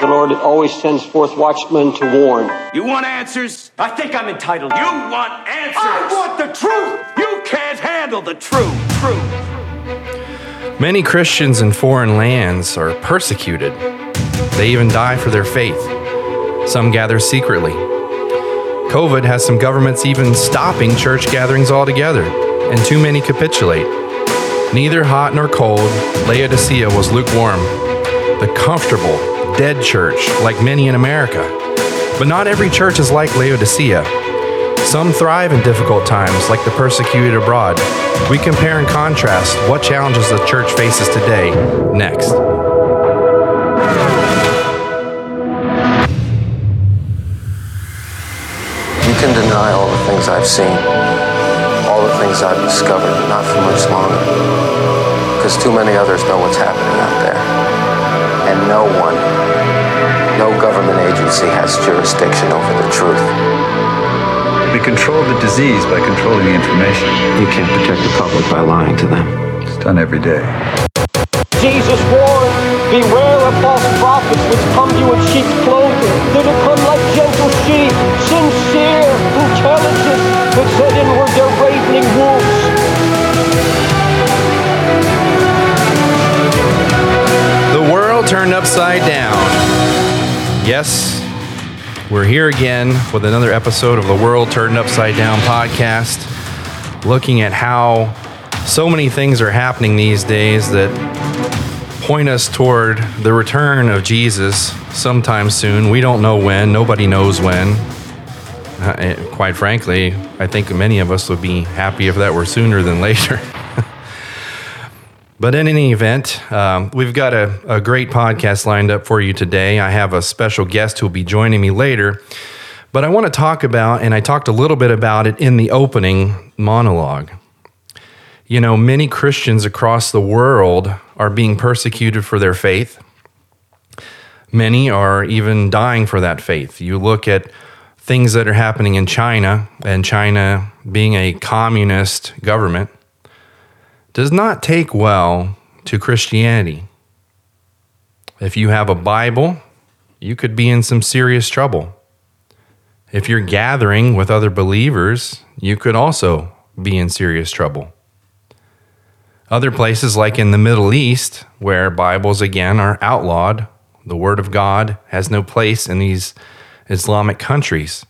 The Lord always sends forth watchmen to warn. You want answers? I think I'm entitled. You want answers? I want the truth! You can't handle the truth. Truth. Many Christians in foreign lands are persecuted. They even die for their faith. Some gather secretly. COVID has some governments even stopping church gatherings altogether, and too many capitulate. Neither hot nor cold, Laodicea was lukewarm. The comfortable, dead church, like many in America. But not every church is like Laodicea. Some thrive in difficult times, like the persecuted abroad. We compare and contrast what challenges the church faces today next. You can deny all the things I've seen, all the things I've discovered, not for much longer. Because too many others know what's happening out there. And no one, agency has jurisdiction over the truth. We control the disease by controlling the information. You can't protect the public by lying to them. It's done every day. Jesus warned, Beware of false prophets which come to you in sheep's clothing. They will come like gentle sheep, sincere, intelligent, but said inward they're ravening wolves. The world turned upside down. Yes, we're here again with another episode of the World Turned Upside Down podcast, looking at how so many things are happening these days that point us toward the return of Jesus sometime soon. We don't know when, nobody knows when. Uh, eh, quite frankly, I think many of us would be happy if that were sooner than later. But in any event, um, we've got a, a great podcast lined up for you today. I have a special guest who will be joining me later. But I want to talk about, and I talked a little bit about it in the opening monologue. You know, many Christians across the world are being persecuted for their faith. Many are even dying for that faith. You look at things that are happening in China, and China being a communist government does not take well to Christianity. If you have a Bible, you could be in some serious trouble. If you're gathering with other believers, you could also be in serious trouble. Other places, like in the Middle East, where Bibles again are outlawed, the Word of God has no place in these Islamic countries.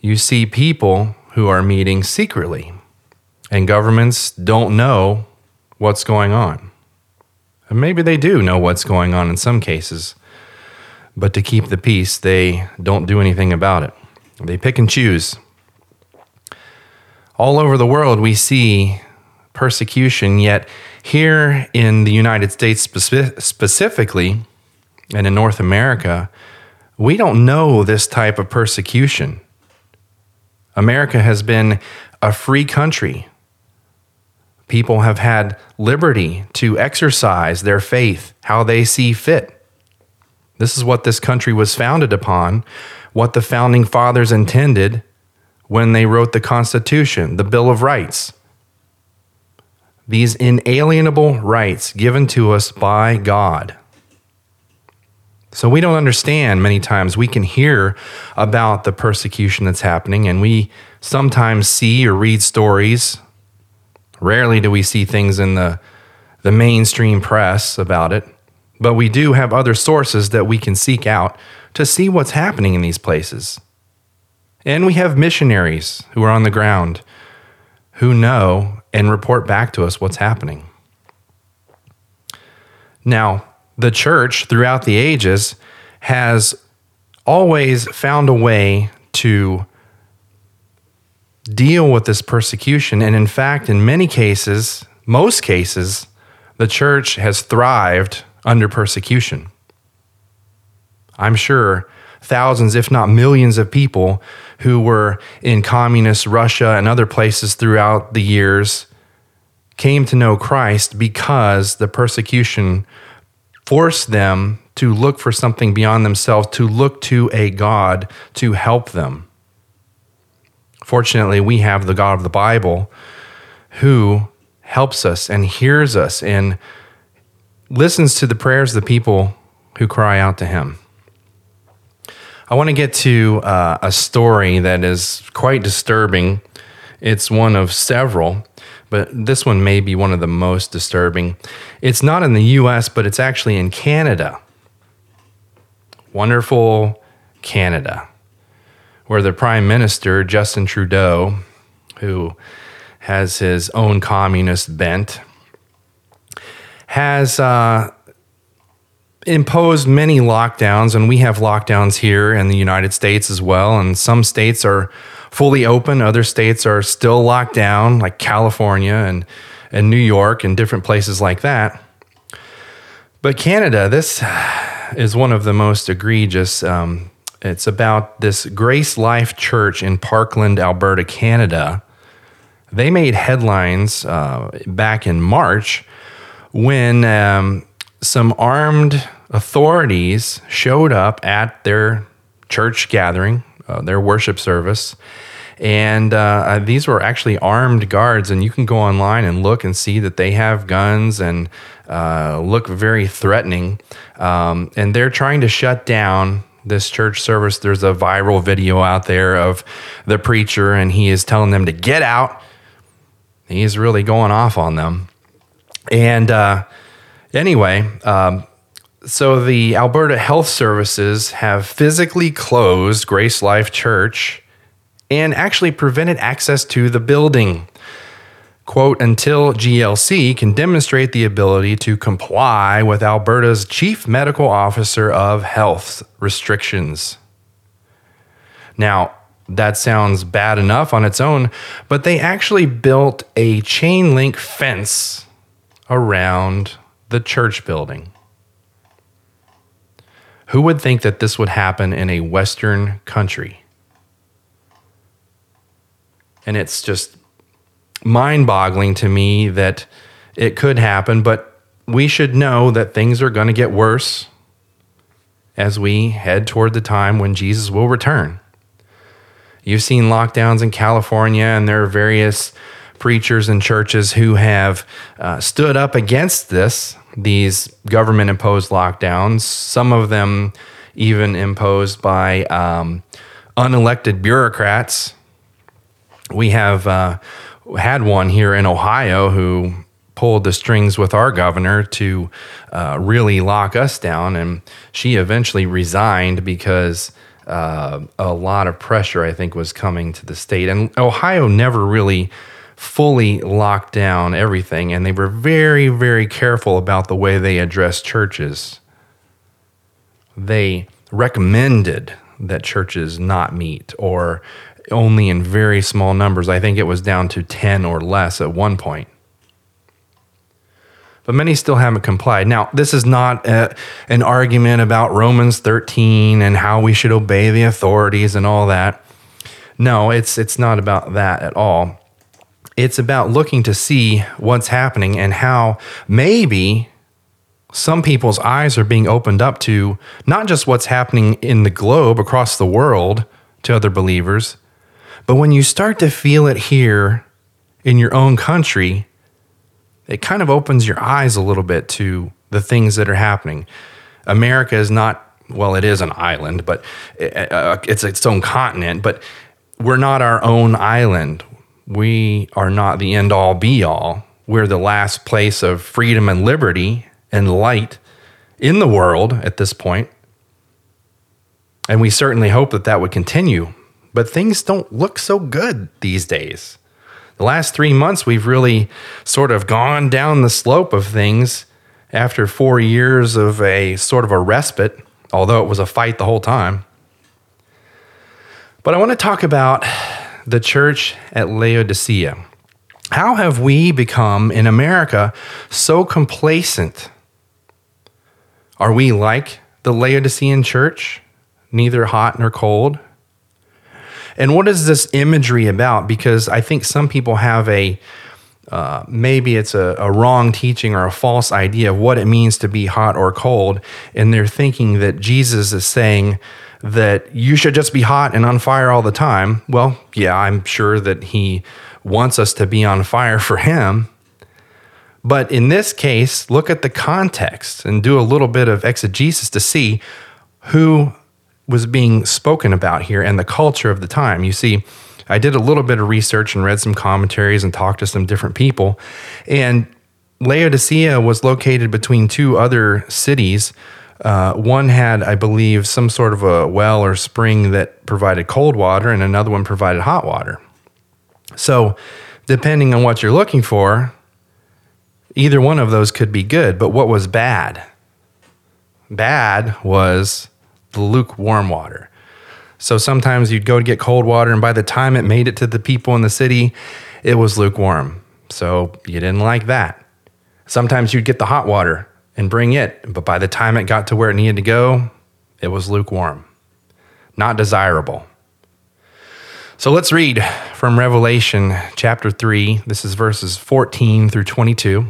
You see people who are meeting secretly and governments don't know what's going on. And maybe they do know what's going on in some cases, but to keep the peace, they don't do anything about it. They pick and choose. All over the world, we see persecution, yet here in the United States speci- specifically, and in North America, we don't know this type of persecution. America has been a free country People have had liberty to exercise their faith how they see fit. This is what this country was founded upon, what the founding fathers intended when they wrote the Constitution, the Bill of Rights. These inalienable rights given to us by God. So we don't understand many times. We can hear about the persecution that's happening, and we sometimes see or read stories Rarely do we see things in the, the mainstream press about it, but we do have other sources that we can seek out to see what's happening in these places. And we have missionaries who are on the ground who know and report back to us what's happening. Now, the church throughout the ages has always found a way to deal with this persecution. And in fact, in many cases, most cases, the church has thrived under persecution. I'm sure thousands, if not millions, of people who were in communist Russia and other places throughout the years came to know Christ because the persecution forced them to look for something beyond themselves, to look to a God to help them. Fortunately, we have the God of the Bible who helps us and hears us and listens to the prayers of the people who cry out to him. I want to get to uh, a story that is quite disturbing. It's one of several, but this one may be one of the most disturbing. It's not in the US, but it's actually in Canada. Wonderful Canada, where the Prime Minister, Justin Trudeau, who has his own communist bent, has uh, imposed many lockdowns, and we have lockdowns here in the United States as well. And some states are fully open, other states are still locked down, like California and, and New York and different places like that. But Canada, this is one of the most egregious. Um, it's about this Grace Life Church in Parkland, Alberta, Canada. They made headlines uh, back in March when um, some armed authorities showed up at their church gathering, uh, their worship service. And uh, uh, these were actually armed guards, and you can go online and look and see that they have guns and uh, look very threatening. Um, and they're trying to shut down this church service. There's a viral video out there of the preacher, and he is telling them to get out. He's really going off on them. And uh, anyway, um, so the Alberta Health Services have physically closed Grace Life Church and actually prevented access to the building. Quote, until GLC can demonstrate the ability to comply with Alberta's Chief Medical Officer of Health restrictions. Now, that sounds bad enough on its own, but they actually built a chain link fence around the church building. Who would think that this would happen in a Western country? And it's just mind boggling to me that it could happen, but we should know that things are going to get worse as we head toward the time when Jesus will return. You've seen lockdowns in California, and there are various preachers and churches who have uh, stood up against this, these government imposed lockdowns, some of them even imposed by um, unelected bureaucrats. We have uh, had one here in Ohio who pulled the strings with our governor to uh, really lock us down, and she eventually resigned because. Uh, a lot of pressure, I think, was coming to the state. And Ohio never really fully locked down everything, and they were very, very careful about the way they addressed churches. They recommended that churches not meet or only in very small numbers. I think it was down to 10 or less at one point. But many still haven't complied. Now, this is not a, an argument about Romans 13 and how we should obey the authorities and all that. No, it's, it's not about that at all it's about looking to see what's happening and how maybe some people's eyes are being opened up to not just what's happening in the globe across the world to other believers, but when you start to feel it here in your own country, it kind of opens your eyes a little bit to the things that are happening. America is not, well, it is an island, but uh, it's its own continent, but we're not our own island we are not the end all be all. We're the last place of freedom and liberty and light in the world at this point. And we certainly hope that that would continue. But things don't look so good these days. The last three months, we've really sort of gone down the slope of things after four years of a sort of a respite, although it was a fight the whole time. But I want to talk about the church at Laodicea. How have we become in America so complacent? Are we like the Laodicean church, neither hot nor cold? And what is this imagery about? Because I think some people have a uh, maybe it's a, a, wrong teaching or a false idea of what it means to be hot or cold. And they're thinking that Jesus is saying, that you should just be hot and on fire all the time. Well, yeah, I'm sure that he wants us to be on fire for him. But in this case, look at the context and do a little bit of exegesis to see who was being spoken about here and the culture of the time. You see, I did a little bit of research and read some commentaries and talked to some different people. And Laodicea was located between two other cities. Uh, one had, I believe, some sort of a well or spring that provided cold water, and another one provided hot water. So, depending on what you're looking for, either one of those could be good. But what was bad? Bad was the lukewarm water. So sometimes you'd go to get cold water, and by the time it made it to the people in the city, it was lukewarm. So you didn't like that. Sometimes you'd get the hot water and bring it, but by the time it got to where it needed to go, it was lukewarm. Not desirable. So let's read from Revelation chapter 3. This is verses 14 through 22.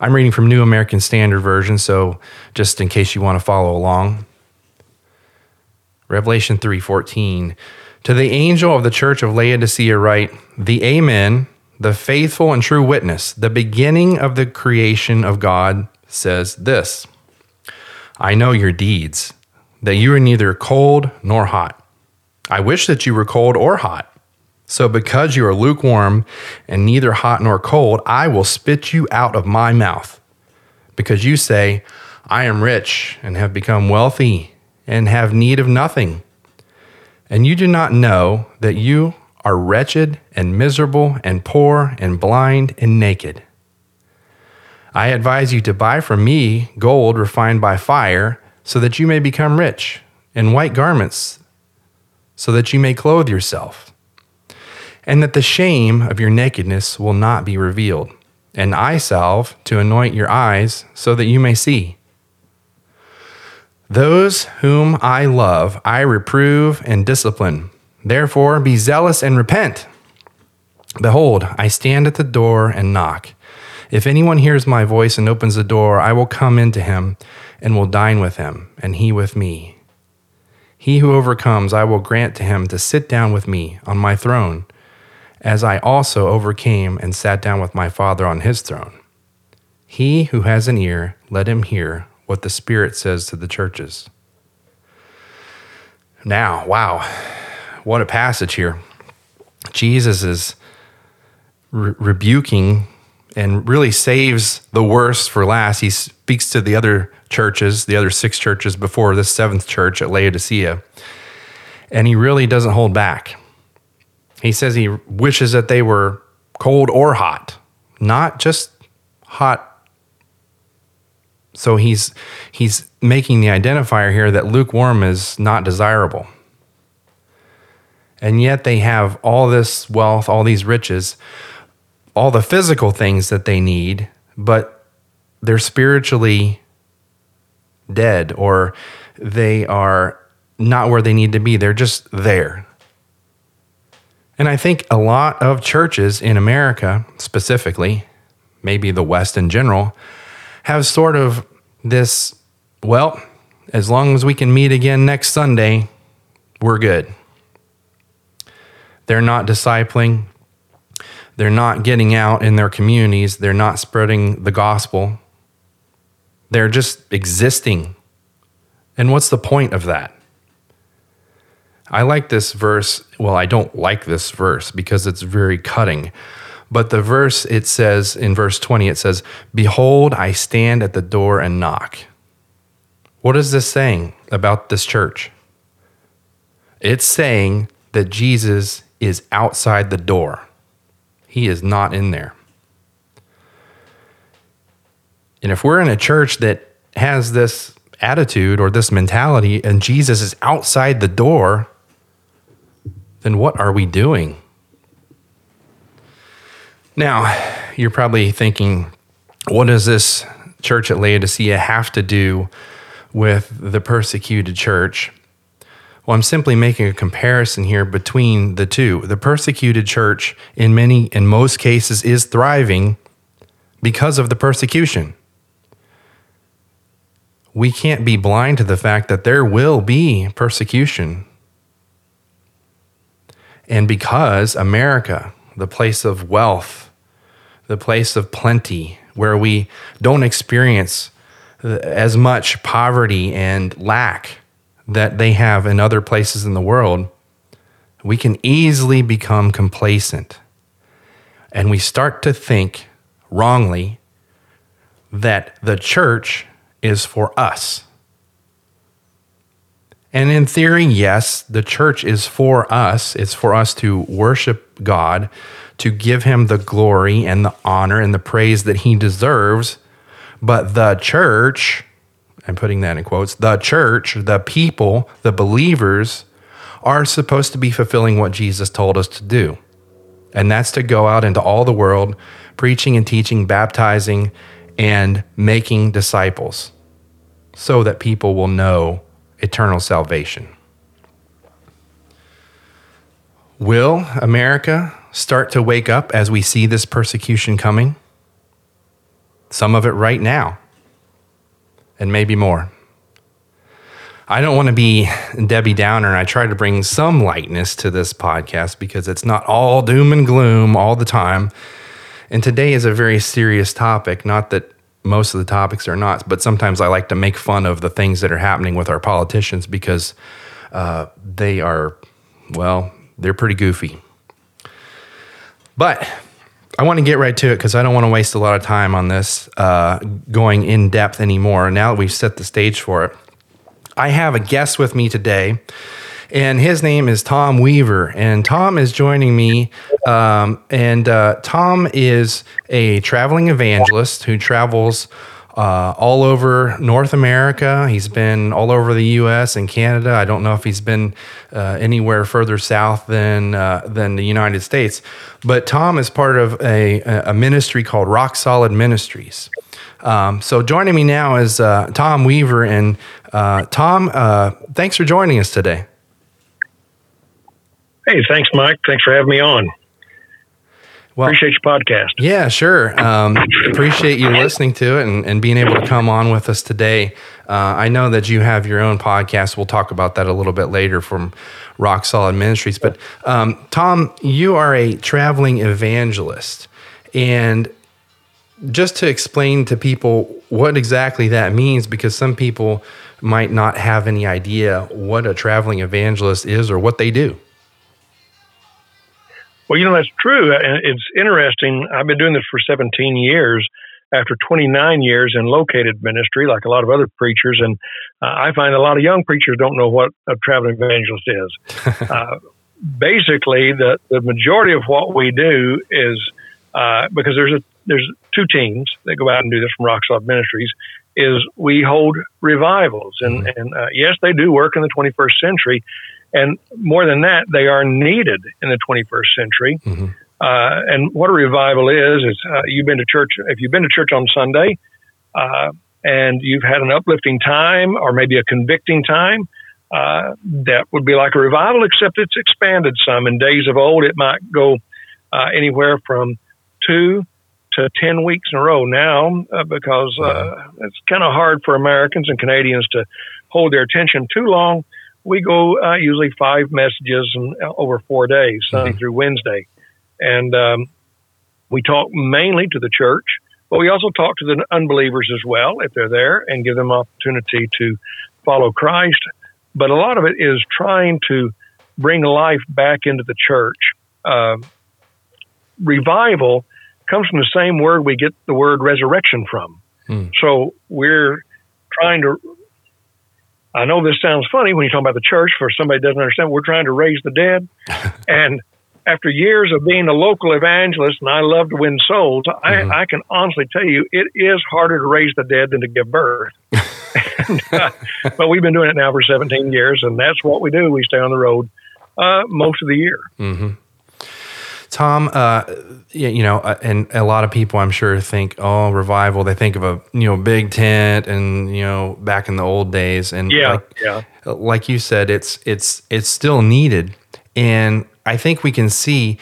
I'm reading from New American Standard Version, so just in case you want to follow along. Revelation 3:14 To the angel of the church of Laodicea write, "The Amen, the faithful and true witness, the beginning of the creation of God says this: I know your deeds, that you are neither cold nor hot. I wish that you were cold or hot. So because you are lukewarm and neither hot nor cold, I will spit you out of my mouth. Because you say, I am rich and have become wealthy and have need of nothing. And you do not know that you are wretched and miserable and poor and blind and naked. I advise you to buy from me gold refined by fire, so that you may become rich, and white garments, so that you may clothe yourself, and that the shame of your nakedness will not be revealed, and eye salve to anoint your eyes, so that you may see. Those whom I love, I reprove and discipline. Therefore, be zealous and repent. Behold, I stand at the door and knock. If anyone hears my voice and opens the door, I will come into him and will dine with him, and he with me. He who overcomes, I will grant to him to sit down with me on my throne, as I also overcame and sat down with my Father on his throne. He who has an ear, let him hear what the Spirit says to the churches. Now, wow, what a passage here. Jesus is re- rebuking and really saves the worst for last. He speaks to the other churches, the other six churches before this seventh church at Laodicea, and he really doesn't hold back. He says he wishes that they were cold or hot, not just hot so he's he's making the identifier here that lukewarm is not desirable. And yet they have all this wealth, all these riches, all the physical things that they need, but they're spiritually dead or they are not where they need to be. They're just there. And I think a lot of churches in America, specifically, maybe the West in general, have sort of this, well, as long as we can meet again next Sunday, we're good. They're not discipling. They're not getting out in their communities. They're not spreading the gospel. They're just existing. And what's the point of that? I like this verse. Well, I don't like this verse because it's very cutting. But the verse, it says in verse 20, it says, Behold, I stand at the door and knock. What is this saying about this church? It's saying that Jesus is outside the door, he is not in there. And if we're in a church that has this attitude or this mentality and Jesus is outside the door, then what are we doing? Now, you're probably thinking, what does this church at Laodicea have to do with the persecuted church? Well, I'm simply making a comparison here between the two. The persecuted church, in many, in most cases, is thriving because of the persecution. We can't be blind to the fact that there will be persecution. And because America, the place of wealth, the place of plenty, where we don't experience as much poverty and lack that they have in other places in the world, we can easily become complacent. And we start to think wrongly that the church is for us. And in theory, yes, the church is for us. It's for us to worship God, to give him the glory and the honor and the praise that he deserves. But the church, I'm putting that in quotes, the church, the people, the believers are supposed to be fulfilling what Jesus told us to do. And that's to go out into all the world, preaching and teaching, baptizing, and making disciples so that people will know eternal salvation. Will America start to wake up as we see this persecution coming? Some of it right now, and maybe more. I don't want to be Debbie Downer, and I try to bring some lightness to this podcast because it's not all doom and gloom all the time. And today is a very serious topic. Not that most of the topics are not, but sometimes I like to make fun of the things that are happening with our politicians because uh, they are, well, they're pretty goofy. But I want to get right to it because I don't want to waste a lot of time on this uh, going in depth anymore. Now that we've set the stage for it, I have a guest with me today and his name is Tom Weaver. And Tom is joining me. Um, and uh, Tom is a traveling evangelist who travels uh, all over North America. He's been all over the U.S. and Canada. I don't know if he's been uh, anywhere further south than uh, than the United States. But Tom is part of a, a ministry called Rock Solid Ministries. Um, so joining me now is uh, Tom Weaver. And uh, Tom, uh, thanks for joining us today. Hey, thanks, Mike. Thanks for having me on. Well, appreciate your podcast. Yeah, sure. Um, appreciate you listening to it and, and being able to come on with us today. Uh, I know that you have your own podcast. We'll talk about that a little bit later from Rock Solid Ministries. But um, Tom, you are a traveling evangelist. And just to explain to people what exactly that means, because some people might not have any idea what a traveling evangelist is or what they do. Well, you know, that's true. And it's interesting. I've been doing this for 17 years after 29 years in located ministry, like a lot of other preachers. And uh, I find a lot of young preachers don't know what a traveling evangelist is. uh, basically, the, the majority of what we do is uh, because there's a there's two teams that go out and do this from Rock Solid Ministries. Is we hold revivals, and mm-hmm. and uh, yes, they do work in the 21st century, and more than that, they are needed in the 21st century. Mm-hmm. Uh, and what a revival is, is uh, you've been to church, if you've been to church on Sunday uh, and you've had an uplifting time or maybe a convicting time, uh, that would be like a revival, except it's expanded some. In days of old, it might go uh, anywhere from two to 10 weeks in a row now uh, because it's kind of hard for Americans and Canadians to hold their attention too long we go uh, usually five messages and, uh, over four days, Sunday mm-hmm. through Wednesday. And um, we talk mainly to the church, but we also talk to the unbelievers as well if they're there and give them opportunity to follow Christ. But a lot of it is trying to bring life back into the church. Uh, revival comes from the same word we get the word resurrection from. Mm. So we're trying to I know this sounds funny when you talk about the church for somebody doesn't understand. We're trying to raise the dead. and after years of being a local evangelist and I love to win souls, mm-hmm. I, I, can honestly tell you it is harder to raise the dead than to give birth. and, uh, but we've been doing it now for 17 years, and that's what we do. We stay on the road uh, most of the year. Mm-hmm. Tom, uh, you know, uh, and a lot of people I'm sure think, oh, revival. They think of a you know big tent and you know back in the old days, and yeah, like, yeah. like you said, it's it's it's still needed, and I think we can see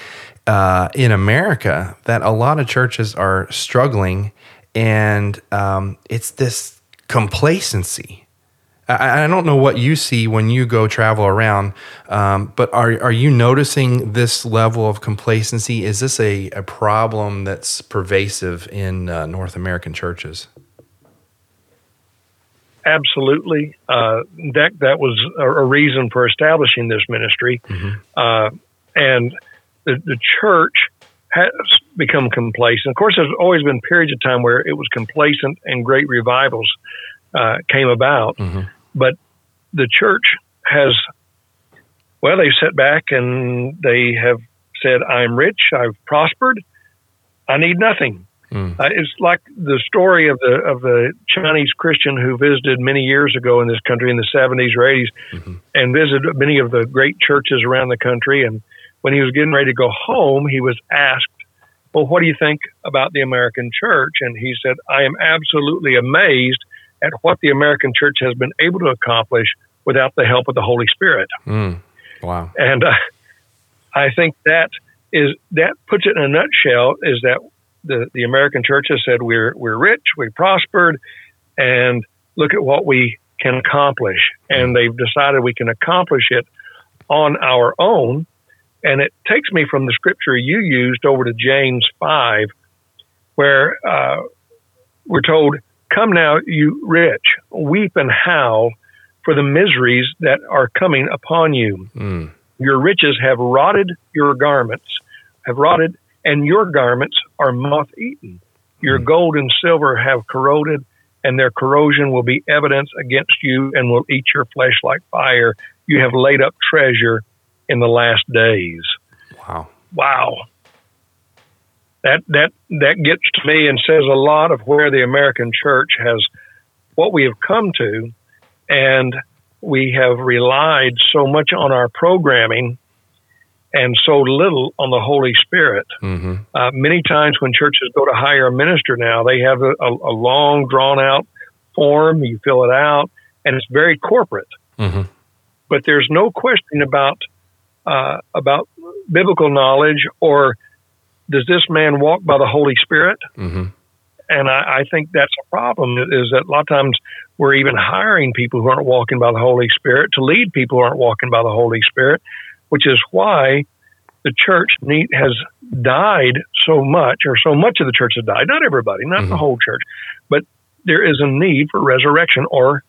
uh, in America that a lot of churches are struggling, and um, it's this complacency. I, I don't know what you see when you go travel around, um, but are are you noticing this level of complacency? Is this a, a problem that's pervasive in uh, North American churches? Absolutely. Uh, that that was a, a, reason for establishing this ministry, mm-hmm. uh, and the, the church has become complacent. Of course, there's always been periods of time where it was complacent and great revivals uh, came about, mm-hmm. But the church has, well, they sat back and they have said, "I'm rich. I've prospered. I need nothing." Mm. Uh, it's like the story of the of the Chinese Christian who visited many years ago in this country in the 70s or 80s, mm-hmm. and visited many of the great churches around the country. And when he was getting ready to go home, he was asked, "Well, what do you think about the American church?" And he said, "I am absolutely amazed at what the American church has been able to accomplish without the help of the Holy Spirit." Mm. Wow! And uh, I think that is that puts it in a nutshell. Is that the, the American church has said we're we're rich, we prospered, and look at what we can accomplish. And they've decided we can accomplish it on our own. And it takes me from the scripture you used over to James five, where uh, we're told, "Come now, you rich, weep and howl for the miseries that are coming upon you. Mm. Your riches have rotted your garments, have rotted and your garments are moth eaten. Your mm. gold and silver have corroded, and their corrosion will be evidence against you and will eat your flesh like fire. You have laid up treasure in the last days. Wow. Wow. That that that gets to me and says a lot of where the American church has what we have come to and we have relied so much on our programming and so little on the Holy Spirit. Mm-hmm. Uh, many times when churches go to hire a minister now, they have a, a, a long, drawn out form. You fill it out, and it's very corporate. Mm-hmm. But there's no question about uh, about biblical knowledge or does this man walk by the Holy Spirit? Mm-hmm. And I, I think that's a problem. Is that a lot of times we're even hiring people who aren't walking by the Holy Spirit to lead people who aren't walking by the Holy Spirit which is why the church need, has died so much, or so much of the church has died. Not everybody, not mm-hmm. the whole church, but there is a need for resurrection or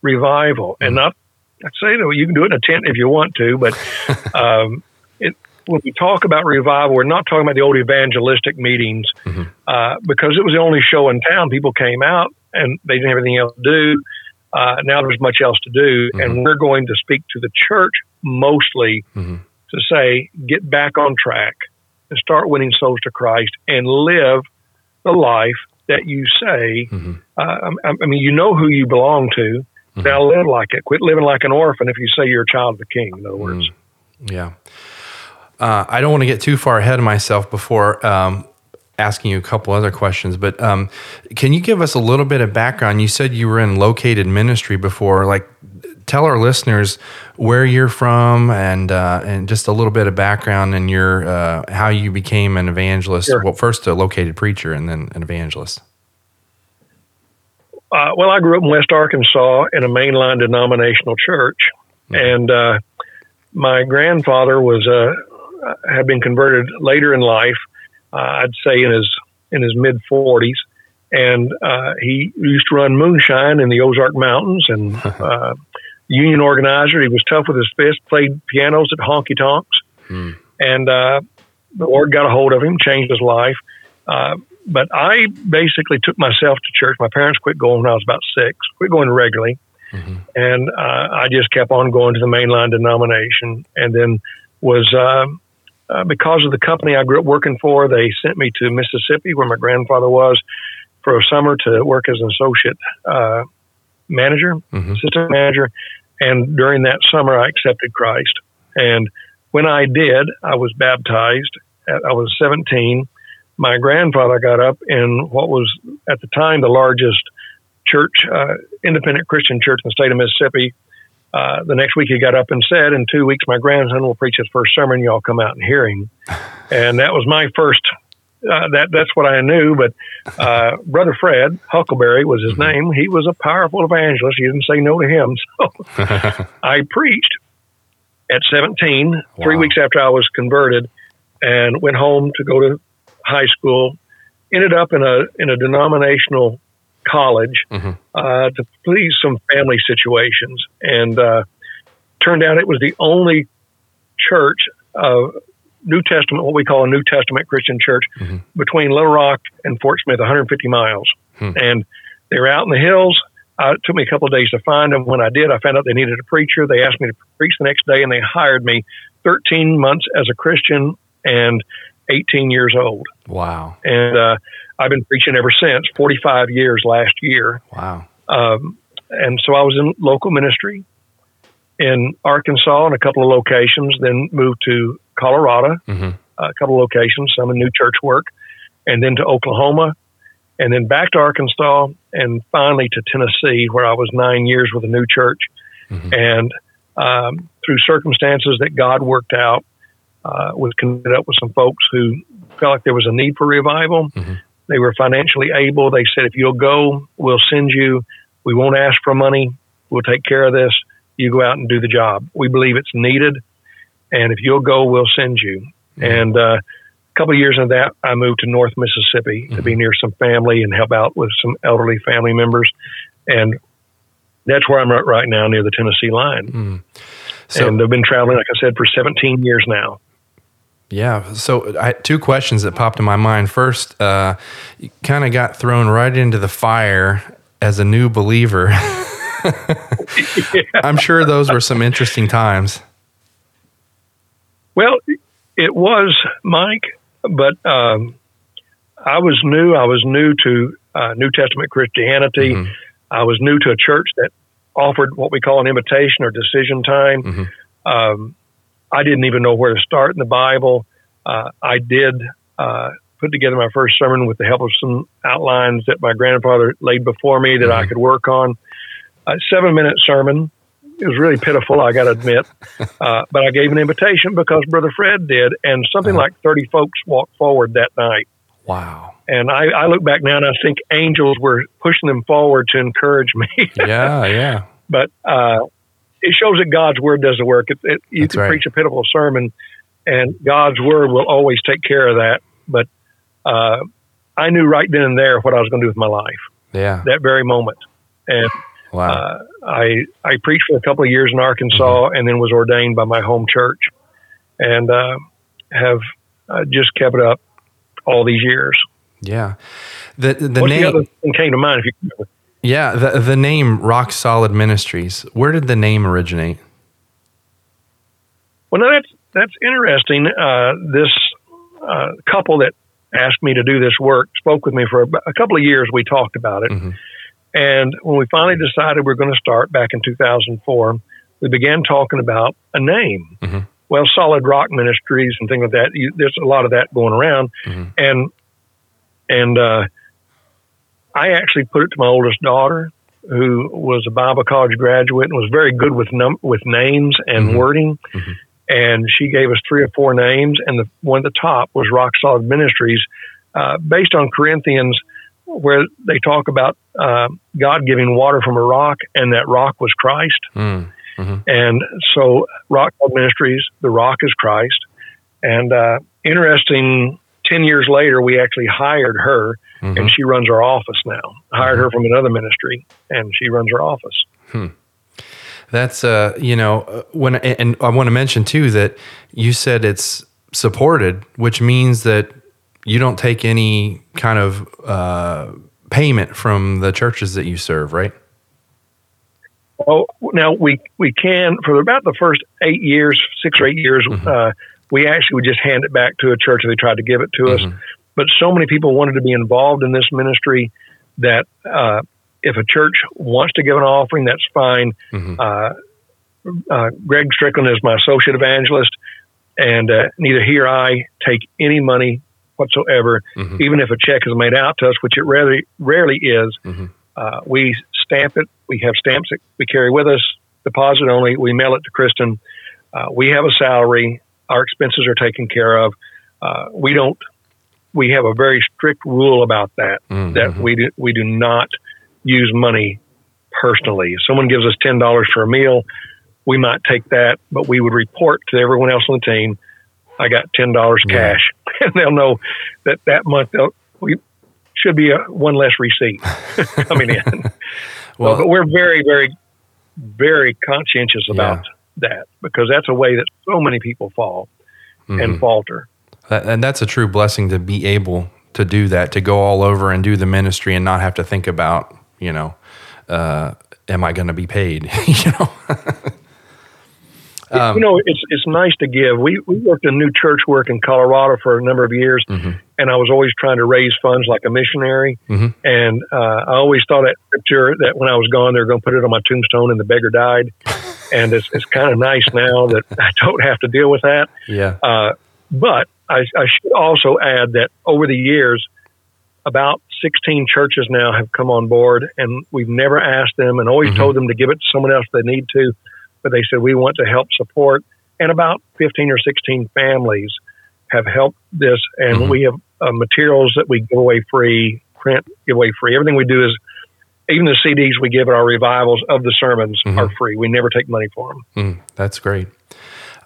revival, mm-hmm. and not. I say though, you can do it in a tent if you want to, but um, it, when we talk about revival, we're not talking about the old evangelistic meetings mm-hmm. uh, because it was the only show in town. People came out and they didn't have anything else to do. Uh, now there's much else to do, mm-hmm. and we're going to speak to the church mostly mm-hmm. to say, get back on track and start winning souls to Christ and live the life that you say. Mm-hmm. Uh, I, I, mean, you know who you belong to. Mm-hmm. Now live like it. Quit living like an orphan if you say you're a child of the king, in other words. Mm. Yeah. Uh, I don't want to get too far ahead of myself before um, asking you a couple other questions, but um, can you give us a little bit of background? You said you were in located ministry before. Like, tell our listeners where you're from and uh, and just a little bit of background and your uh, how you became an evangelist. Sure. Well, first a located preacher and then an evangelist. Uh, well, I grew up in West Arkansas in a mainline denominational church, mm-hmm. and uh, my grandfather was uh, had been converted later in life uh, I'd say in his in his mid 40s, and uh, he used to run moonshine in the Ozark Mountains and uh, union organizer. He was tough with his fist, played pianos at honky tonks, hmm. and uh, the Lord got a hold of him, changed his life. Uh, but I basically took myself to church. My parents quit going when I was about six, quit going regularly. Mm-hmm. And uh, I just kept on going to the mainline denomination, and then was uh, uh, because of the company I grew up working for, they sent me to Mississippi, where my grandfather was, for a summer to work as an associate uh, manager, mm-hmm. assistant manager. And during that summer, I accepted Christ. And when I did, I was baptized. I was 17. My grandfather got up in what was at the time the largest church, uh, independent Christian church in the state of Mississippi, uh, the next week he got up and said, "In two weeks, my grandson will preach his first sermon. Y'all come out and hear him." and that was my first uh, that that's what I knew. But uh, Brother Fred Huckleberry was his name. He was a powerful evangelist. You didn't say no to him. So I preached at 17, three weeks after I was converted, and went home to go to high school. Ended up in a in a denominational college Mhm. uh, to please some family situations, and uh, turned out it was the only church of New Testament, what we call a New Testament Christian church, Mhm. between Little Rock and Fort Smith, 150 miles, Hmm. and they were out in the hills. Uh, it took me a couple of days to find them. When I did, I found out they needed a preacher. They asked me to preach the next day, and they hired me 13 months as a Christian and 18 years old. Wow. And uh, I've been preaching ever since, 45 years last year. Wow. Um, and so I was in local ministry in Arkansas in a couple of locations, then moved to Colorado, hmm a couple of locations, some in new church work, and then to Oklahoma, and then back to Arkansas, and finally to Tennessee, where I was nine years with a new church. Mhm. And um, through circumstances that God worked out, uh, was connected up with some folks who felt like there was a need for revival. Mhm. They were financially able. They said, if you'll go, we'll send you. We won't ask for money. We'll take care of this. You go out and do the job. We believe it's needed. And if you'll go, we'll send you. And uh, a couple of years into that, I moved to North Mississippi to be near some family and help out with some elderly family members. And that's where I'm at right now, near the Tennessee line. Mm. So and I've been traveling, like I said, for 17 years now. Yeah. So I two questions that popped in my mind. First, uh, you kind of got thrown right into the fire as a new believer. I'm sure those were some interesting times. Well, it was Mike, but um, I was new. I was new to uh, New Testament Christianity. Mhm. I was new to a church that offered what we call an invitation or decision time. Mhm. Um, I didn't even know where to start in the Bible. Uh, I did uh, put together my first sermon with the help of some outlines that my grandfather laid before me that I Mhm. could work on. A seven minute sermon. It was really pitiful, I got to admit. Uh, but I gave an invitation because Brother Fred did, and something Uh-huh. like 30 folks walked forward that night. Wow. And I, I look back now and I think angels were pushing them forward to encourage me. Yeah. Yeah. but uh, it shows that God's word does the work. It, it, you That's can right. preach a pitiful sermon, and God's word will always take care of that. But uh, I knew right then and there what I was going to do with my life Yeah. that very moment. And Wow. uh, I I preached for a couple of years in Arkansas, Mm-hmm. and then was ordained by my home church, and uh, have uh, just kept it up all these years. yeah. The the What's the other thing came to mind? If you remember? Yeah. The the name Rock Solid Ministries. Where did the name originate? Well, no, that's that's interesting. Uh, this uh, couple that asked me to do this work spoke with me for a, a couple of years. We talked about it, Mhm. and when we finally decided we are going to start back in 2004, we began talking about a name. Mhm. Well, Solid Rock Ministries and things like that. You, there's a lot of that going around, Mhm. and and uh, I actually put it to my oldest daughter, who was a Bible college graduate and was very good with num- with names and Mhm. wording. Mhm. And she gave us three or four names, and the one at the top was Rock Solid Ministries, uh, based on Corinthians, where they talk about uh, God giving water from a rock, and that rock was Christ. Mm. Mhm. And so, Rock Solid Ministries, the rock is Christ. And uh, interesting, 10 years later, we actually hired her, Mhm. and she runs our office now. Hired her from another ministry, and she runs our office. That's uh, you know, uh, when and I want to mention too that you said it's supported, which means that you don't take any kind of uh, payment from the churches that you serve, right? Well, now we we can for about the first eight years, six or eight years, uh, we actually would just hand it back to a church if they tried to give it to us. But so many people wanted to be involved in this ministry that uh, if a church wants to give an offering, that's fine. Mhm. Uh, uh, Greg Strickland is my associate evangelist, and uh, neither he or I take any money whatsoever, Mhm. even if a check is made out to us, which it rarely rarely is. Mhm. Uh, we stamp it. We have stamps that we carry with us, deposit only. We mail it to Kristen. Uh, we have a salary. Our expenses are taken care of. Uh, we don't we have a very strict rule about that. Mhm. That we do we do not use money personally. If someone gives us ten dollars for a meal, we might take that, but we would report to everyone else on the team, I got ten dollars Yeah. cash, and they'll know that that month we should be a, one less receipt coming in. Well, but we're very, very, very conscientious about that because that's a way that so many people fall Mm-hmm. and falter. And that's a true blessing to be able to do that, to go all over and do the ministry and not have to think about, you know, uh, am I going to be paid? you know, Um, you know, it's it's nice to give. We we worked in new church work in Colorado for a number of years, Mhm. and I was always trying to raise funds like a missionary. Mhm. And uh, I always thought that scripture that when I was gone, they were going to put it on my tombstone, and the beggar died. and it's it's kind of nice now that I don't have to deal with that. yeah, Uh, but I, I should also add that over the years, about 16 churches now have come on board, and we've never asked them and always Mhm. told them to give it to someone else if they need to. But they said, we want to help support. And about 15 or 16 families have helped this, and Mhm. we have uh, materials that we give away free, print give away free. Everything we do is, even the CDs we give at our revivals of the sermons Mhm. are free. We never take money for them. Mm, that's great.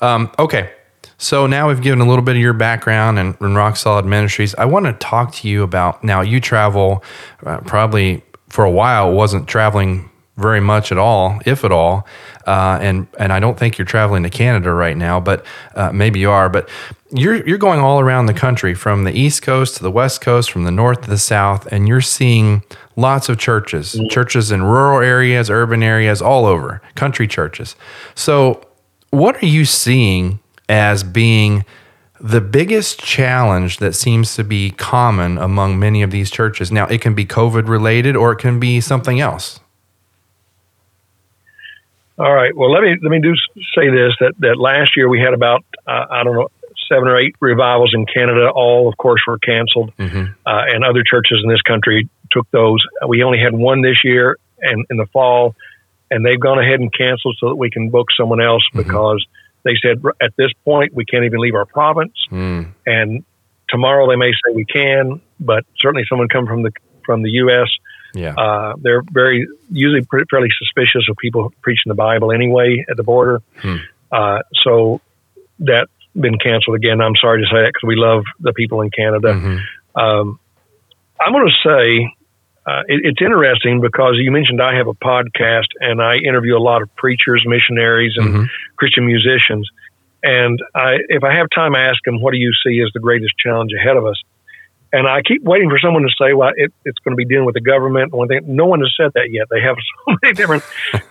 Um, okay. So now we've given a little bit of your background and, and Rock Solid Ministries. I want to talk to you about now you travel uh, probably for a while wasn't traveling very much at all, if at all. Uh, and and I don't think you're traveling to Canada right now, but uh, maybe you are. But you're you're going all around the country, from the East Coast to the West Coast, from the North to the South, and you're seeing lots of churches, churches in rural areas, urban areas, all over, country churches. So, what are you seeing as being the biggest challenge that seems to be common among many of these churches? Now, it can be COVID related, or it can be something else. All right. Well, let me let me do say this that that last year we had about uh, I don't know seven or eight revivals in Canada. All, of course, were canceled, Mm-hmm. uh, and other churches in this country took those. We only had one this year, and in the fall, and they've gone ahead and canceled so that we can book someone else Mhm. because they said at this point we can't even leave our province, Mm. and tomorrow they may say we can, but certainly someone come from the from the U.S. Yeah. Uh, they're very usually pretty, fairly suspicious of people preaching the Bible anyway at the border. Hmm. Uh, so that's been canceled again. I'm sorry to say that because we love the people in Canada. Mhm. Um, I'm going to say uh, it, it's interesting because you mentioned I have a podcast and I interview a lot of preachers, missionaries, and Mhm. Christian musicians. And I, if I have time, I ask them, "What do you see as the greatest challenge ahead of us?" And I keep waiting for someone to say, "Well, it, it's going to be dealing with the government." One thing, no one has said that yet. They have so many different,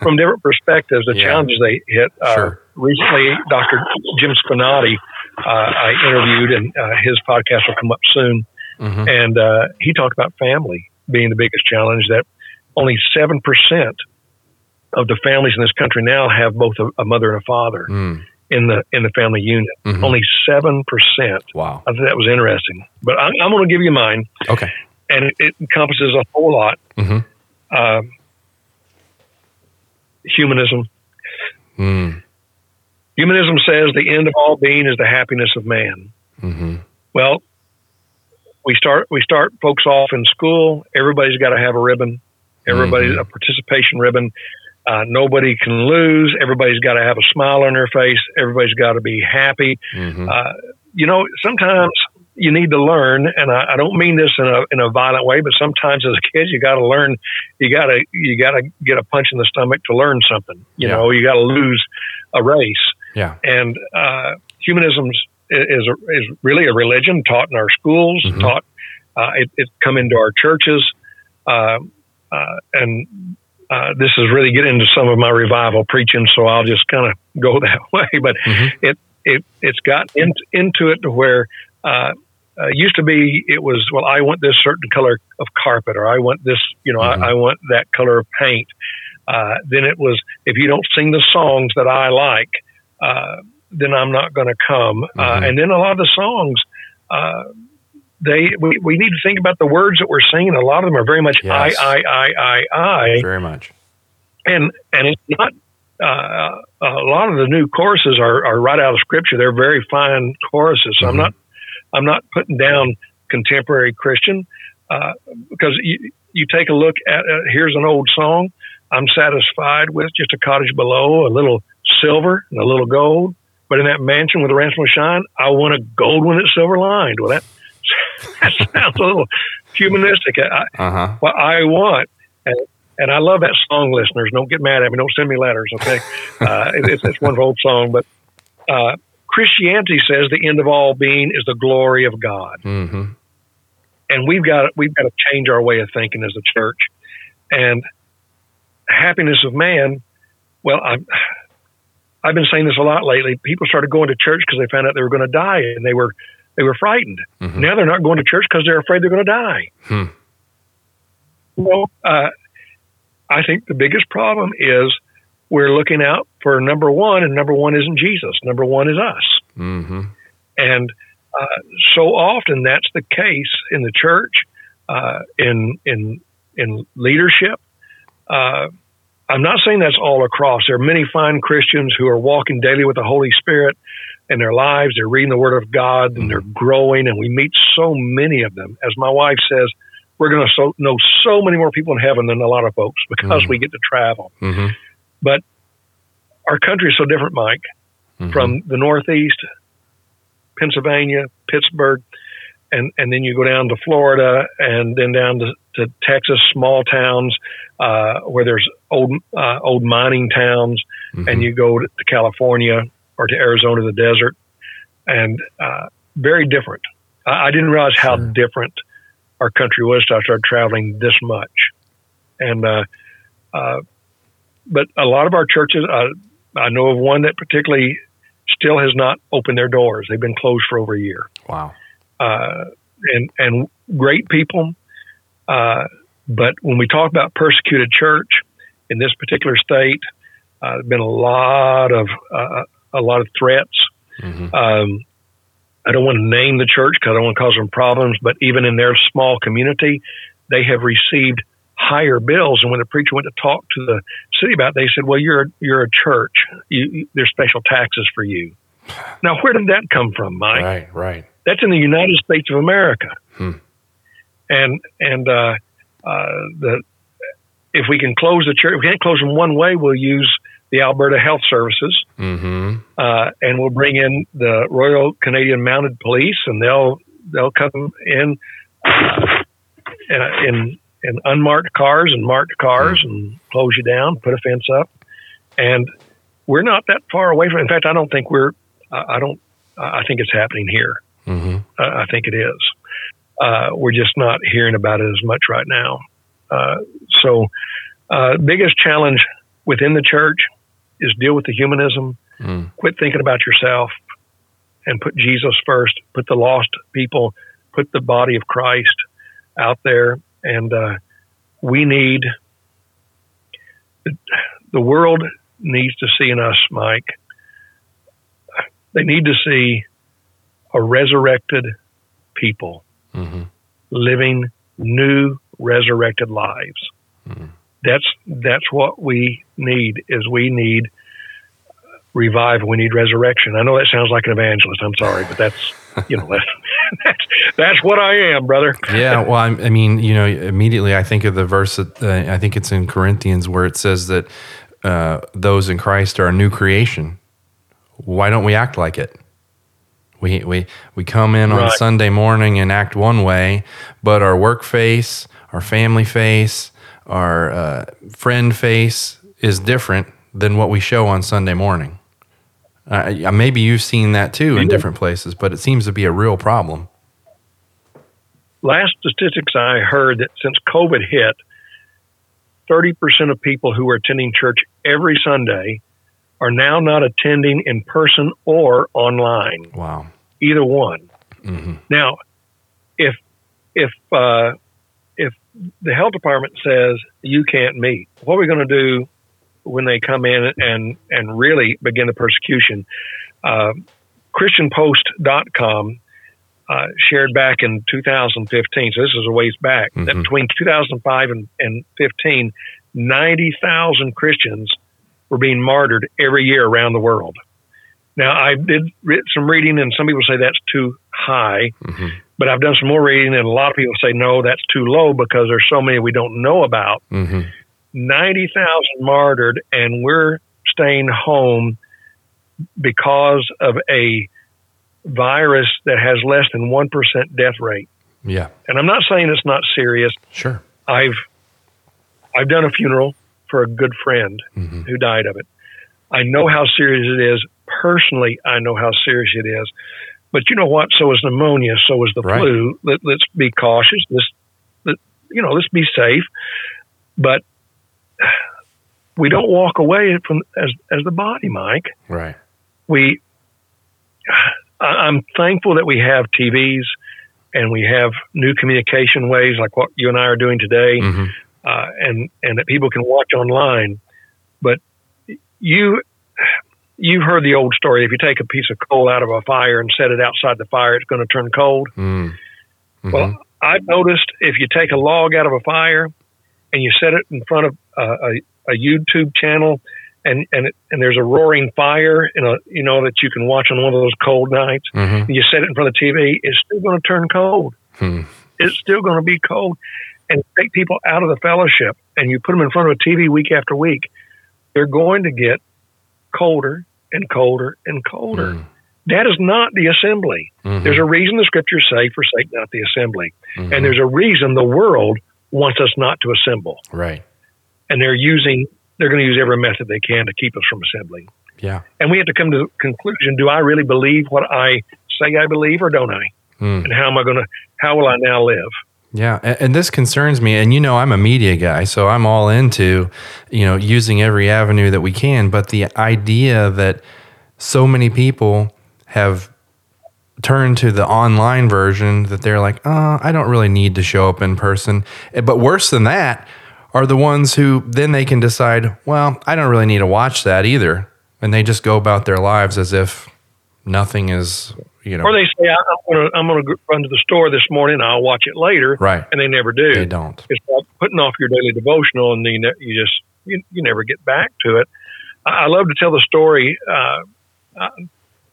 from different perspectives, the Yeah. challenges they hit. Uh, recently, Dr. Jim Spinati, uh, I interviewed, and uh, his podcast will come up soon. Mhm. And uh, he talked about family being the biggest challenge. That only seven percent of the families in this country now have both a, a mother and a father Mm. In the in the family unit. Mhm. Only seven percent. Wow. I think that was interesting. But I'm, I'm going to give you mine, Okay. and it, it encompasses a whole lot. Mhm. Um, humanism. Mm. Humanism says the end of all being is the happiness of man. hmm Well, we start we start folks off in school. Everybody's got to have a ribbon. Everybody's Mhm. a participation ribbon. Uh, nobody can lose. Everybody's got to have a smile on their face. Everybody's got to be happy. hmm Uh, you know, sometimes you need to learn, and I, I don't mean this in a in a violent way, but sometimes as a kid, you got to learn. You got to you got to get a punch in the stomach to learn something. You Yeah. know, you got to lose a race Yeah. and uh, humanism is a, is really a religion taught in our schools, Mhm. taught uh, it, it come into our churches, uh, uh, and uh, this is really getting into some of my revival preaching. So I'll just kind of go that way, but Mhm. it it it's got in, into it to where. Uh, uh, used to be, it was well. I want this certain color of carpet, or I want this, you know, Mhm. I, I want that color of paint. Uh, then it was, if you don't sing the songs that I like, uh, then I'm not going to come. Uh, Mhm. and then a lot of the songs, uh, they we, we need to think about the words that we're singing. A lot of them are very much Yes. I, I, I, I, I, Very much. and and it's not. Uh, a lot of the new choruses are, are right out of scripture. They're very fine choruses. So I'm Mhm. not I'm not putting down contemporary Christian uh, because you, you take a look at uh, here's an old song. I'm satisfied with just a cottage below, a little silver and a little gold. But in that mansion with the ransom of shine, I want a gold one that's silver lined. Well, that, that sounds a little humanistic. I, Uh-huh. what I want, and, and I love that song, listeners. Don't get mad at me. Don't send me letters, okay? Uh, it, it's, it's one old song, but uh, Christianity says the end of all being is the glory of God Mm-hmm. and we've got we've got to change our way of thinking as a church. And happiness of man, well, I'm, I've been saying this a lot lately. People started going to church because they found out they were going to die, and they were they were frightened. Mhm. Now they're not going to church because they're afraid they're going to die. Hmm. Well, uh, I think the biggest problem is we're looking out for number one, and number one isn't Jesus. Number one is us. Mm-hmm. And uh, so often that's the case in the church, uh, in in in leadership. Uh, I'm not saying that's all across. There are many fine Christians who are walking daily with the Holy Spirit in their lives. They're reading the Word of God and they're growing, and we meet so many of them. As my wife says, we're going to so, know so many more people in heaven than a lot of folks because Mhm. we get to travel. Mm-hmm. But our country is so different, Mike Mm-hmm. from the Northeast, Pennsylvania, Pittsburgh, and, and then you go down to Florida and then down to, to Texas, small towns uh, where there's old uh, old mining towns, Mm-hmm. and you go to California or to Arizona, the desert, and uh, very different. I, I didn't realize how Sure. different our country was till I started traveling this much, and uh, uh, but a lot of our churches, uh, I know of one that particularly still has not opened their doors. They've been closed for over a year. Wow. Uh, and and great people. Uh, but when we talk about persecuted church in this particular state, uh, been a lot of uh, a lot of threats. Mm-hmm. Um, I don't want to name the church because I don't want to cause them problems. But even in their small community, they have received higher bills. And when the preacher went to talk to the city about, it, they said, "Well, you're you're a church. You, you, there's special taxes for you." Now, where did that come from, Mike? Right. Right. That's in the United States of America. Hmm. And and uh, uh, the if we can close the church, if we can't close them one way, we'll use the Alberta Health Services, Mm-hmm. uh, and we'll bring in the Royal Canadian Mounted Police, and they'll they'll come in uh, in in unmarked cars and marked cars and close you down, put a fence up, and we're not that far away from. In fact, I don't think we're. I I don't. I think it's happening here. Mm-hmm. Uh, I think it is. Uh, we're just not hearing about it as much right now. Uh, so, uh, biggest challenge within the church is deal with the humanism. Mm. Quit thinking about yourself and put Jesus first. Put the lost people, put the body of Christ out there. And uh, we need the world needs to see in us, Mike. They need to see a resurrected people Mm-hmm. living new resurrected lives. That's that's what we need. Is we need revival. We need resurrection. I know that sounds like an evangelist. I'm sorry, but that's you know that's that's, that's what I am, brother. Yeah, well, I'm, I mean, you know, immediately I think of the verse that uh, I think it's in Corinthians where it says that uh, those in Christ are a new creation. Why don't we act like it? We we we come in on Right. Sunday morning and act one way, but our work face, our family face, our uh, friend face is different than what we show on Sunday morning. Uh, maybe you've seen that too in different places, but it seems to be a real problem. Last statistics I heard that since COVID hit, 30% of people who are attending church every Sunday are now not attending in person or online. Wow. either one. hmm Now, if if uh, if the health department says you can't meet, what are we going to do when they come in and and really begin the persecution? Uh, ChristianPost.com uh, shared back in 2015, so this is a ways back, that Mhm. between 2005 and, and 15, 90,000 Christians were being martyred every year around the world. Now, I did some reading, and some people say that's too high. hmm But I've done some more reading, and a lot of people say no, that's too low because there's so many we don't know about. hmm Ninety thousand martyred, and we're staying home because of a virus that has less than one percent death rate. Yeah. And I'm not saying it's not serious. Sure. I've I've done a funeral for a good friend Mhm. who died of it. I know how serious it is. Personally, I know how serious it is. But you know what? So is pneumonia. So is the Right. flu. Let, let's be cautious. Let's, let, you know, let's be safe. But we don't walk away from as as the body, Mike. Right. We. I'm thankful that we have TVs and we have new communication ways like what you and I are doing today hmm uh, and and that people can watch online. But you you've heard the old story: if you take a piece of coal out of a fire and set it outside the fire, it's going to turn cold. mm Mhm. Well, I've noticed if you take a log out of a fire and you set it in front of uh, a, a YouTube channel. And and it, and there's a roaring fire, in a you know that you can watch on one of those cold nights. Mhm. And you set it in front of the TV, it's still going to turn cold Hmm. it's still going to be cold. And take people out of the fellowship and you put them in front of a TV week after week, they're going to get colder and colder and colder. Mm. That is not the assembly. Mhm. There's a reason the scriptures say, forsake not the assembly. Mhm. And there's a reason the world wants us not to assemble. right. And they're using, they're going to use every method they can to keep us from assembling. Yeah. And we have to come to the conclusion do I really believe what I say I believe or don't I? Mm. And how am I going to, how will I now live? Yeah, and, this concerns me. And you know, I'm a media guy, so I'm all into, you know, using every avenue that we can. But the idea that so many people have turned to the online version that they're like, oh, I don't really need to show up in person. Eh, But worse than that are the ones who then they can decide, well, I don't really need to watch that either, and they just go about their lives as if nothing is, you know, Or they say, I'm going to I'm going to run to the store this morning. I'll watch it later, right? and they never do. They don't. It's like putting off your daily devotional, and you, you just you, you never get back to it. I, love to tell the story. Uh, uh,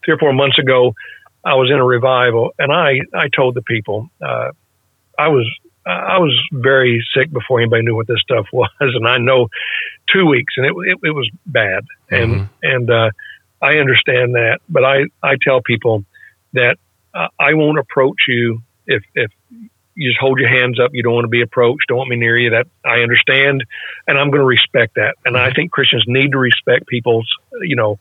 three or four months ago, I was in a revival, and I I told the people uh, I was I was very sick before anybody knew what this stuff was, and I know two weeks, and it it, it was bad, and Mhm. and uh, I understand that, but I I tell people that uh, I won't approach you if if you just hold your hands up. You don't want to be approached. Don't want me near you. That I understand, and I'm going to respect that. And I think Christians need to respect people's, you know,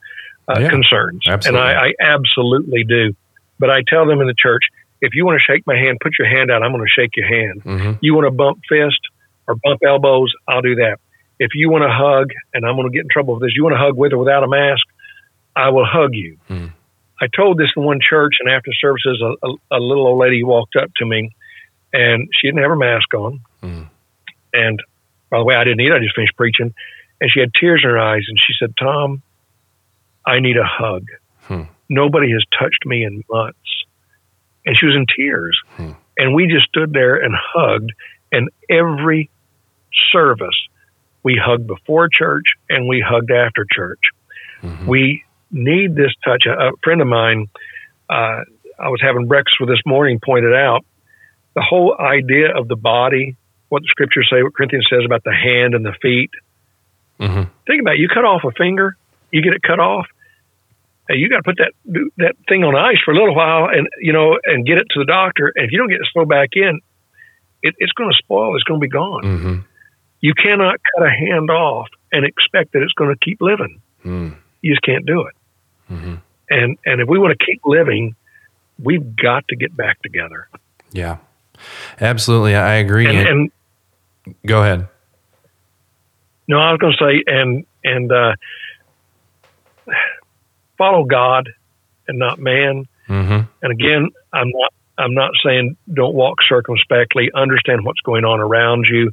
uh, Yeah, concerns. absolutely. And I, I absolutely do. But I tell them in the church, if you want to shake my hand, put your hand out. I'm going to shake your hand. hmm You want to bump fist or bump elbows? I'll do that. If you want to hug, and I'm going to get in trouble with this, you want to hug with or without a mask, I will hug you. Mm. I told this in one church, and after services, a, a, a little old lady walked up to me, and she didn't have her mask on. Mm. And by the way, I didn't either. I just finished preaching, and she had tears in her eyes, and she said, "Tom, I need a hug. Hmm. Nobody has touched me in months." And she was in tears, Hmm. and we just stood there and hugged. And every service, we hugged before church and we hugged after church. Mhm. We need this touch. A, a friend of mine, uh, I was having breakfast with this morning, pointed out the whole idea of the body, what the scriptures say, what Corinthians says about the hand and the feet. hmm Think about it. You cut off a finger, you get it cut off. And you got to put that that thing on ice for a little while, and you know, and get it to the doctor. And if you don't get it thrown back in, it, it's going to spoil. It's going to be gone. hmm You cannot cut a hand off and expect that it's going to keep living. Mm. You just can't do it. Hmm And and if we want to keep living, we've got to get back together. Yeah, absolutely. I agree. And, And- and go ahead. no, I was going to say, and and uh, follow God and not man. hmm And again, I'm not I'm not saying don't walk circumspectly. Understand what's going on around you.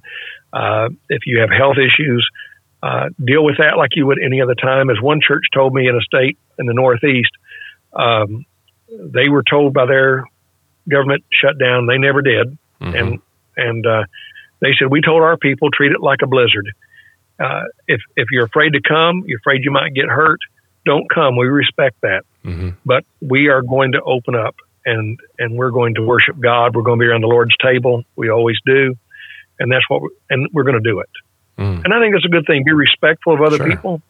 Uh, if you have health issues, uh, deal with that like you would any other time. As one church told me in a state in the Northeast, um, they were told by their government shut down. They never did, Mhm. and and uh, they said we told our people treat it like a blizzard. Uh, if if you're afraid to come, you're afraid you might get hurt. Don't come. We respect that hmm but we are going to open up and and we're going to worship God. We're going to be around the Lord's table. We always do, and that's what. We're, and we're going to do it. Mm. And I think that's a good thing. Be respectful of other Sure. people.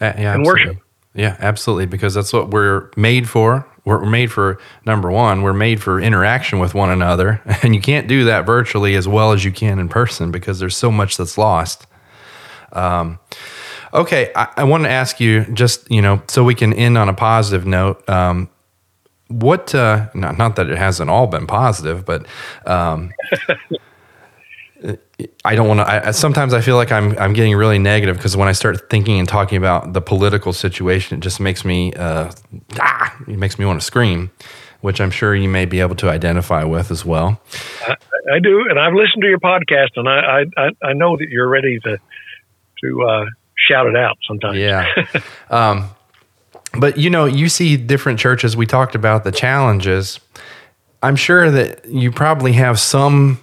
Uh, yeah, and absolutely. worship. Yeah, absolutely. Because that's what we're made for. We're made for number one. We're made for interaction with one another, and you can't do that virtually as well as you can in person because there's so much that's lost. Um, okay, I, I want to ask you just you know so we can end on a positive note. Um, what uh, not not that it hasn't all been positive, but um, I don't want to. I, I- sometimes I feel like I'm I'm getting really negative because when I start thinking and talking about the political situation, it just makes me uh, ah, it makes me want to scream, which I'm sure you may be able to identify with as well. I do, and I've listened to your podcast, and I I, I- I know that you're ready to to uh, shout it out sometimes. Yeah. um, but you know, you see different churches. We talked about the challenges. I'm sure that you probably have some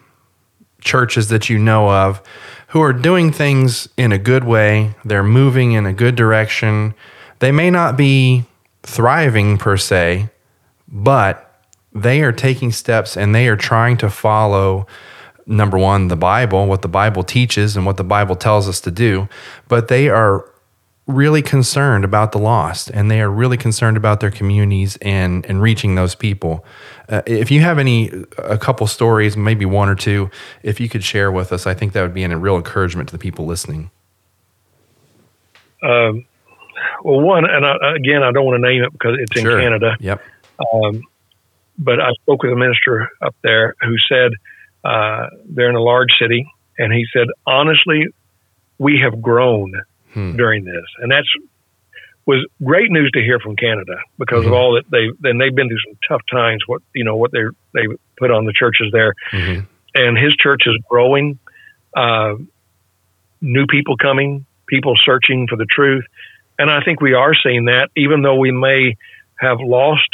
churches that you know of who are doing things in a good way. They're moving in a good direction. They may not be thriving per se, but they are taking steps and they are trying to follow number one, the Bible, what the Bible teaches and what the Bible tells us to do, but they are really concerned about the lost and they are really concerned about their communities and and reaching those people. Uh, if you have any a couple stories, maybe one or two, if you could share with us, I think that would be a real encouragement to the people listening. Um, well, one, and I, again, I don't want to name it because it's in Sure. Canada. Yep. Um, but I spoke with a minister up there who said uh, they're in a large city, and he said, honestly, we have grown Hmm. during this, and that's was great news to hear from Canada because Mhm. of all that they then they've been through some tough times. What you know what they they put on the churches there, Mhm. and his church is growing. Uh, new people coming, people searching for the truth, and I think we are seeing that. Even though we may have lost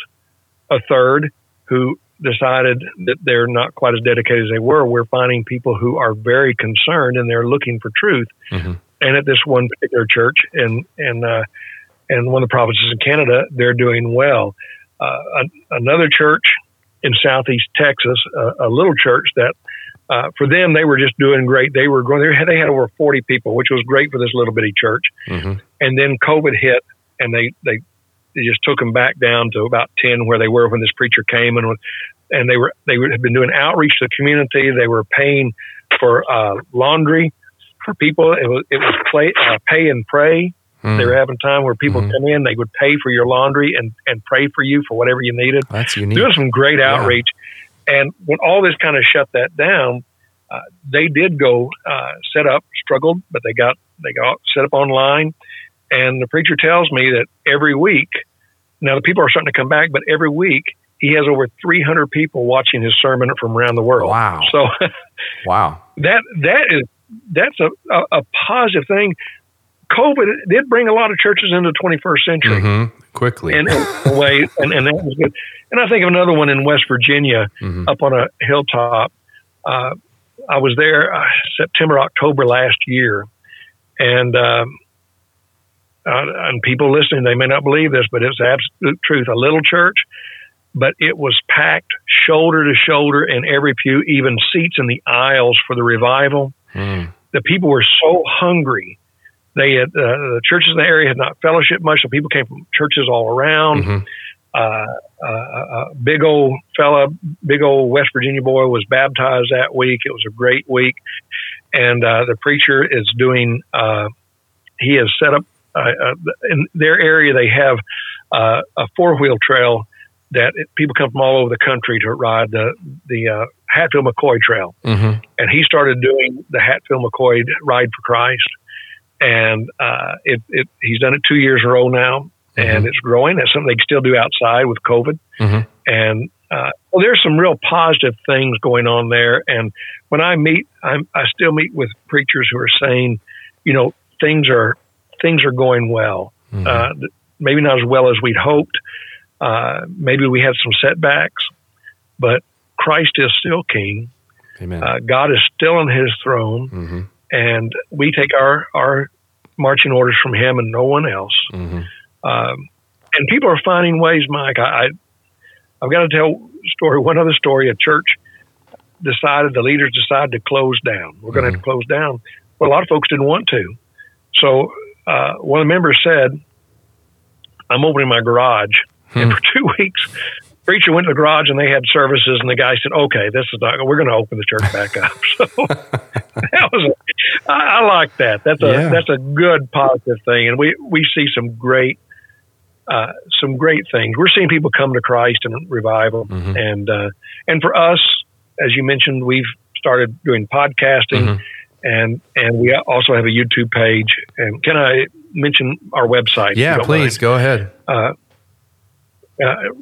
a third who decided that they're not quite as dedicated as they were, we're finding people who are very concerned and they're looking for truth. Mhm. And at this one particular church, and and uh, and one of the provinces in Canada, they're doing well. Uh, another church in southeast Texas, uh, a little church that uh, for them they were just doing great. They were growing. They had, they had over forty people, which was great for this little bitty church. Mhm. And then COVID hit, and they they they just took them back down to about ten where they were when this preacher came and and they were they had been doing outreach to the community. They were paying for uh, laundry for people. It was it was play, uh, pay and pray. Mm. They were having time where people Mhm. come in, they would pay for your laundry and and pray for you for whatever you needed That's unique. doing some great Yeah. outreach. And when all this kind of shut that down, uh, they did go uh, set up, struggled, but they got they got set up online. And the preacher tells me that every week, now the people are starting to come back, but every week he has over 300 people watching his sermon from around the world. Wow. So Wow. that that is that's a, a, a positive thing. COVID did bring a lot of churches into the 21st century hmm Quickly. and in a way, and, and that was good. And I think of another one in West Virginia, Mhm. up on a hilltop. Uh, I was there uh, September, October last year, and um, uh, and people listening, they may not believe this, but it's absolute truth. A little church, but it was packed shoulder to shoulder in every pew, even seats in the aisles for the revival Mm. the people were so hungry. They had uh, the churches in the area had not fellowship much, so people came from churches all around. Mhm. Uh, uh, a big old fella, big old West Virginia boy, was baptized that week. It was a great week, and uh, the preacher is doing. Uh, he has set up uh, uh, in their area. They have uh, a four wheel trail that people come from all over the country to ride the the uh, Hatfield McCoy Trail Mhm. and he started doing the Hatfield McCoy Ride for Christ, and uh, it, it he's done it two years in a row now, and it's growing. That's something they can still do outside with COVID, Mhm. and uh, well, there's some real positive things going on there. And when I meet, I'm, I still meet with preachers who are saying, you know, things are things are going well. Mhm. Uh, maybe not as well as we'd hoped. Uh, maybe we had some setbacks, but Christ is still King. Amen. Uh, God is still on His throne, hmm and we take our our marching orders from Him and no one else. hmm Um, and people are finding ways, Mike. I, I I've got to tell story. One other story. A church decided the leaders decided to close down. We're going to have to close down. Well, a lot of folks didn't want to. So uh, one of the members said, "I'm opening my garage." And for two weeks, preacher went to the garage and they had services, and the guy said, "Okay, this is not. We're going to open the church back up." So that was, I, I like that. That's a Yeah. that's a good positive thing, and we we see some great. Uh, some great things. We're seeing people come to Christ and revival, and uh, and for us, as you mentioned, we've started doing podcasting, and and we also have a YouTube page. And can I mention our website? Yeah, please mind? go ahead. uh,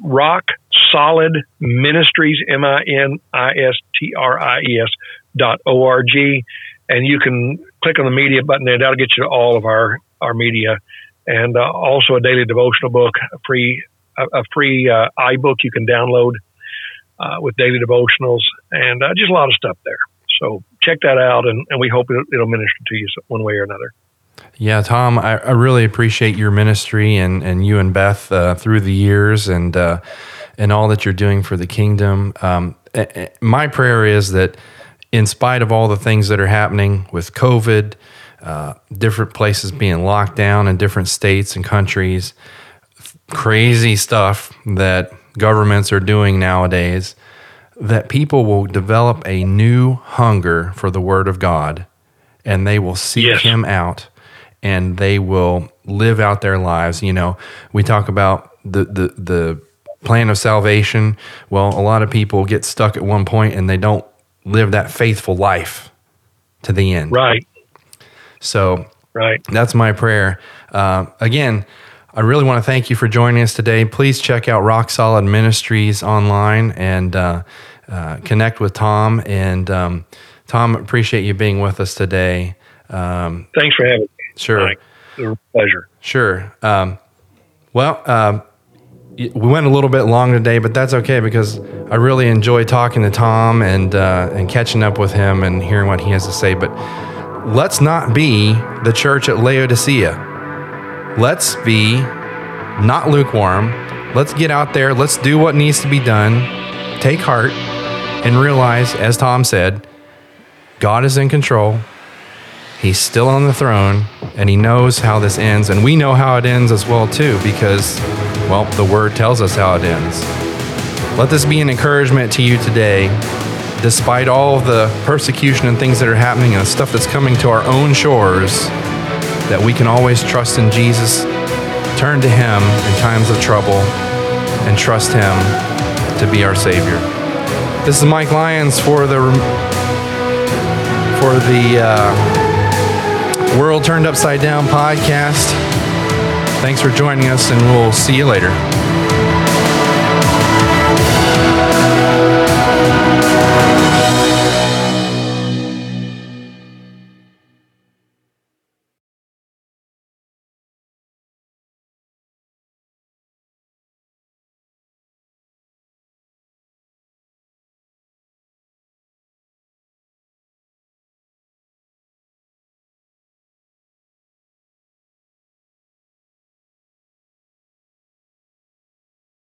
Rock Solid Ministries, M I N I S T R I E S dot O R G. And you can click on the media button there. That'll get you to all of our, our media. And uh, also a daily devotional book, a free, a, a free uh, iBook you can download uh, with daily devotionals, and uh, just a lot of stuff there. So check that out, and, and we hope it'll, it'll minister to you one way or another. Yeah, Tom, I, I really appreciate your ministry and, and you and Beth uh, through the years and uh, and all that you're doing for the kingdom. Um, my prayer is that, in spite of all the things that are happening with COVID, uh, different places being locked down in different states and countries, crazy stuff that governments are doing nowadays, that people will develop a new hunger for the Word of God and they will seek Yes. Him out and they will live out their lives. You know, we talk about the, the, the plan of salvation. Well, a lot of people get stuck at one point and they don't live that faithful life to the end. Right, So right. that's my prayer. Uh, again, I really want to thank you for joining us today. Please check out Rock Solid Ministries online and uh, uh, connect with Tom. And um, Tom, appreciate you being with us today. Um, Thanks for having me. Sure, Mike. It was a pleasure. sure. Um, well, um, we went a little bit long today, but that's okay because I really enjoy talking to Tom and uh, and catching up with him and hearing what he has to say. But let's not be the church at Laodicea. Let's be not lukewarm. Let's get out there. Let's do what needs to be done. Take heart and realize, as Tom said, God is in control. He's still on the throne and he knows how this ends. And we know how it ends as well, too, because, well, the word tells us how it ends. Let this be an encouragement to you today, despite all the persecution and things that are happening and the stuff that's coming to our own shores, that we can always trust in Jesus, turn to him in times of trouble, and trust him to be our Savior. This is Mike Lyons for the for the uh, World Turned Upside Down podcast. Thanks for joining us, and we'll see you later.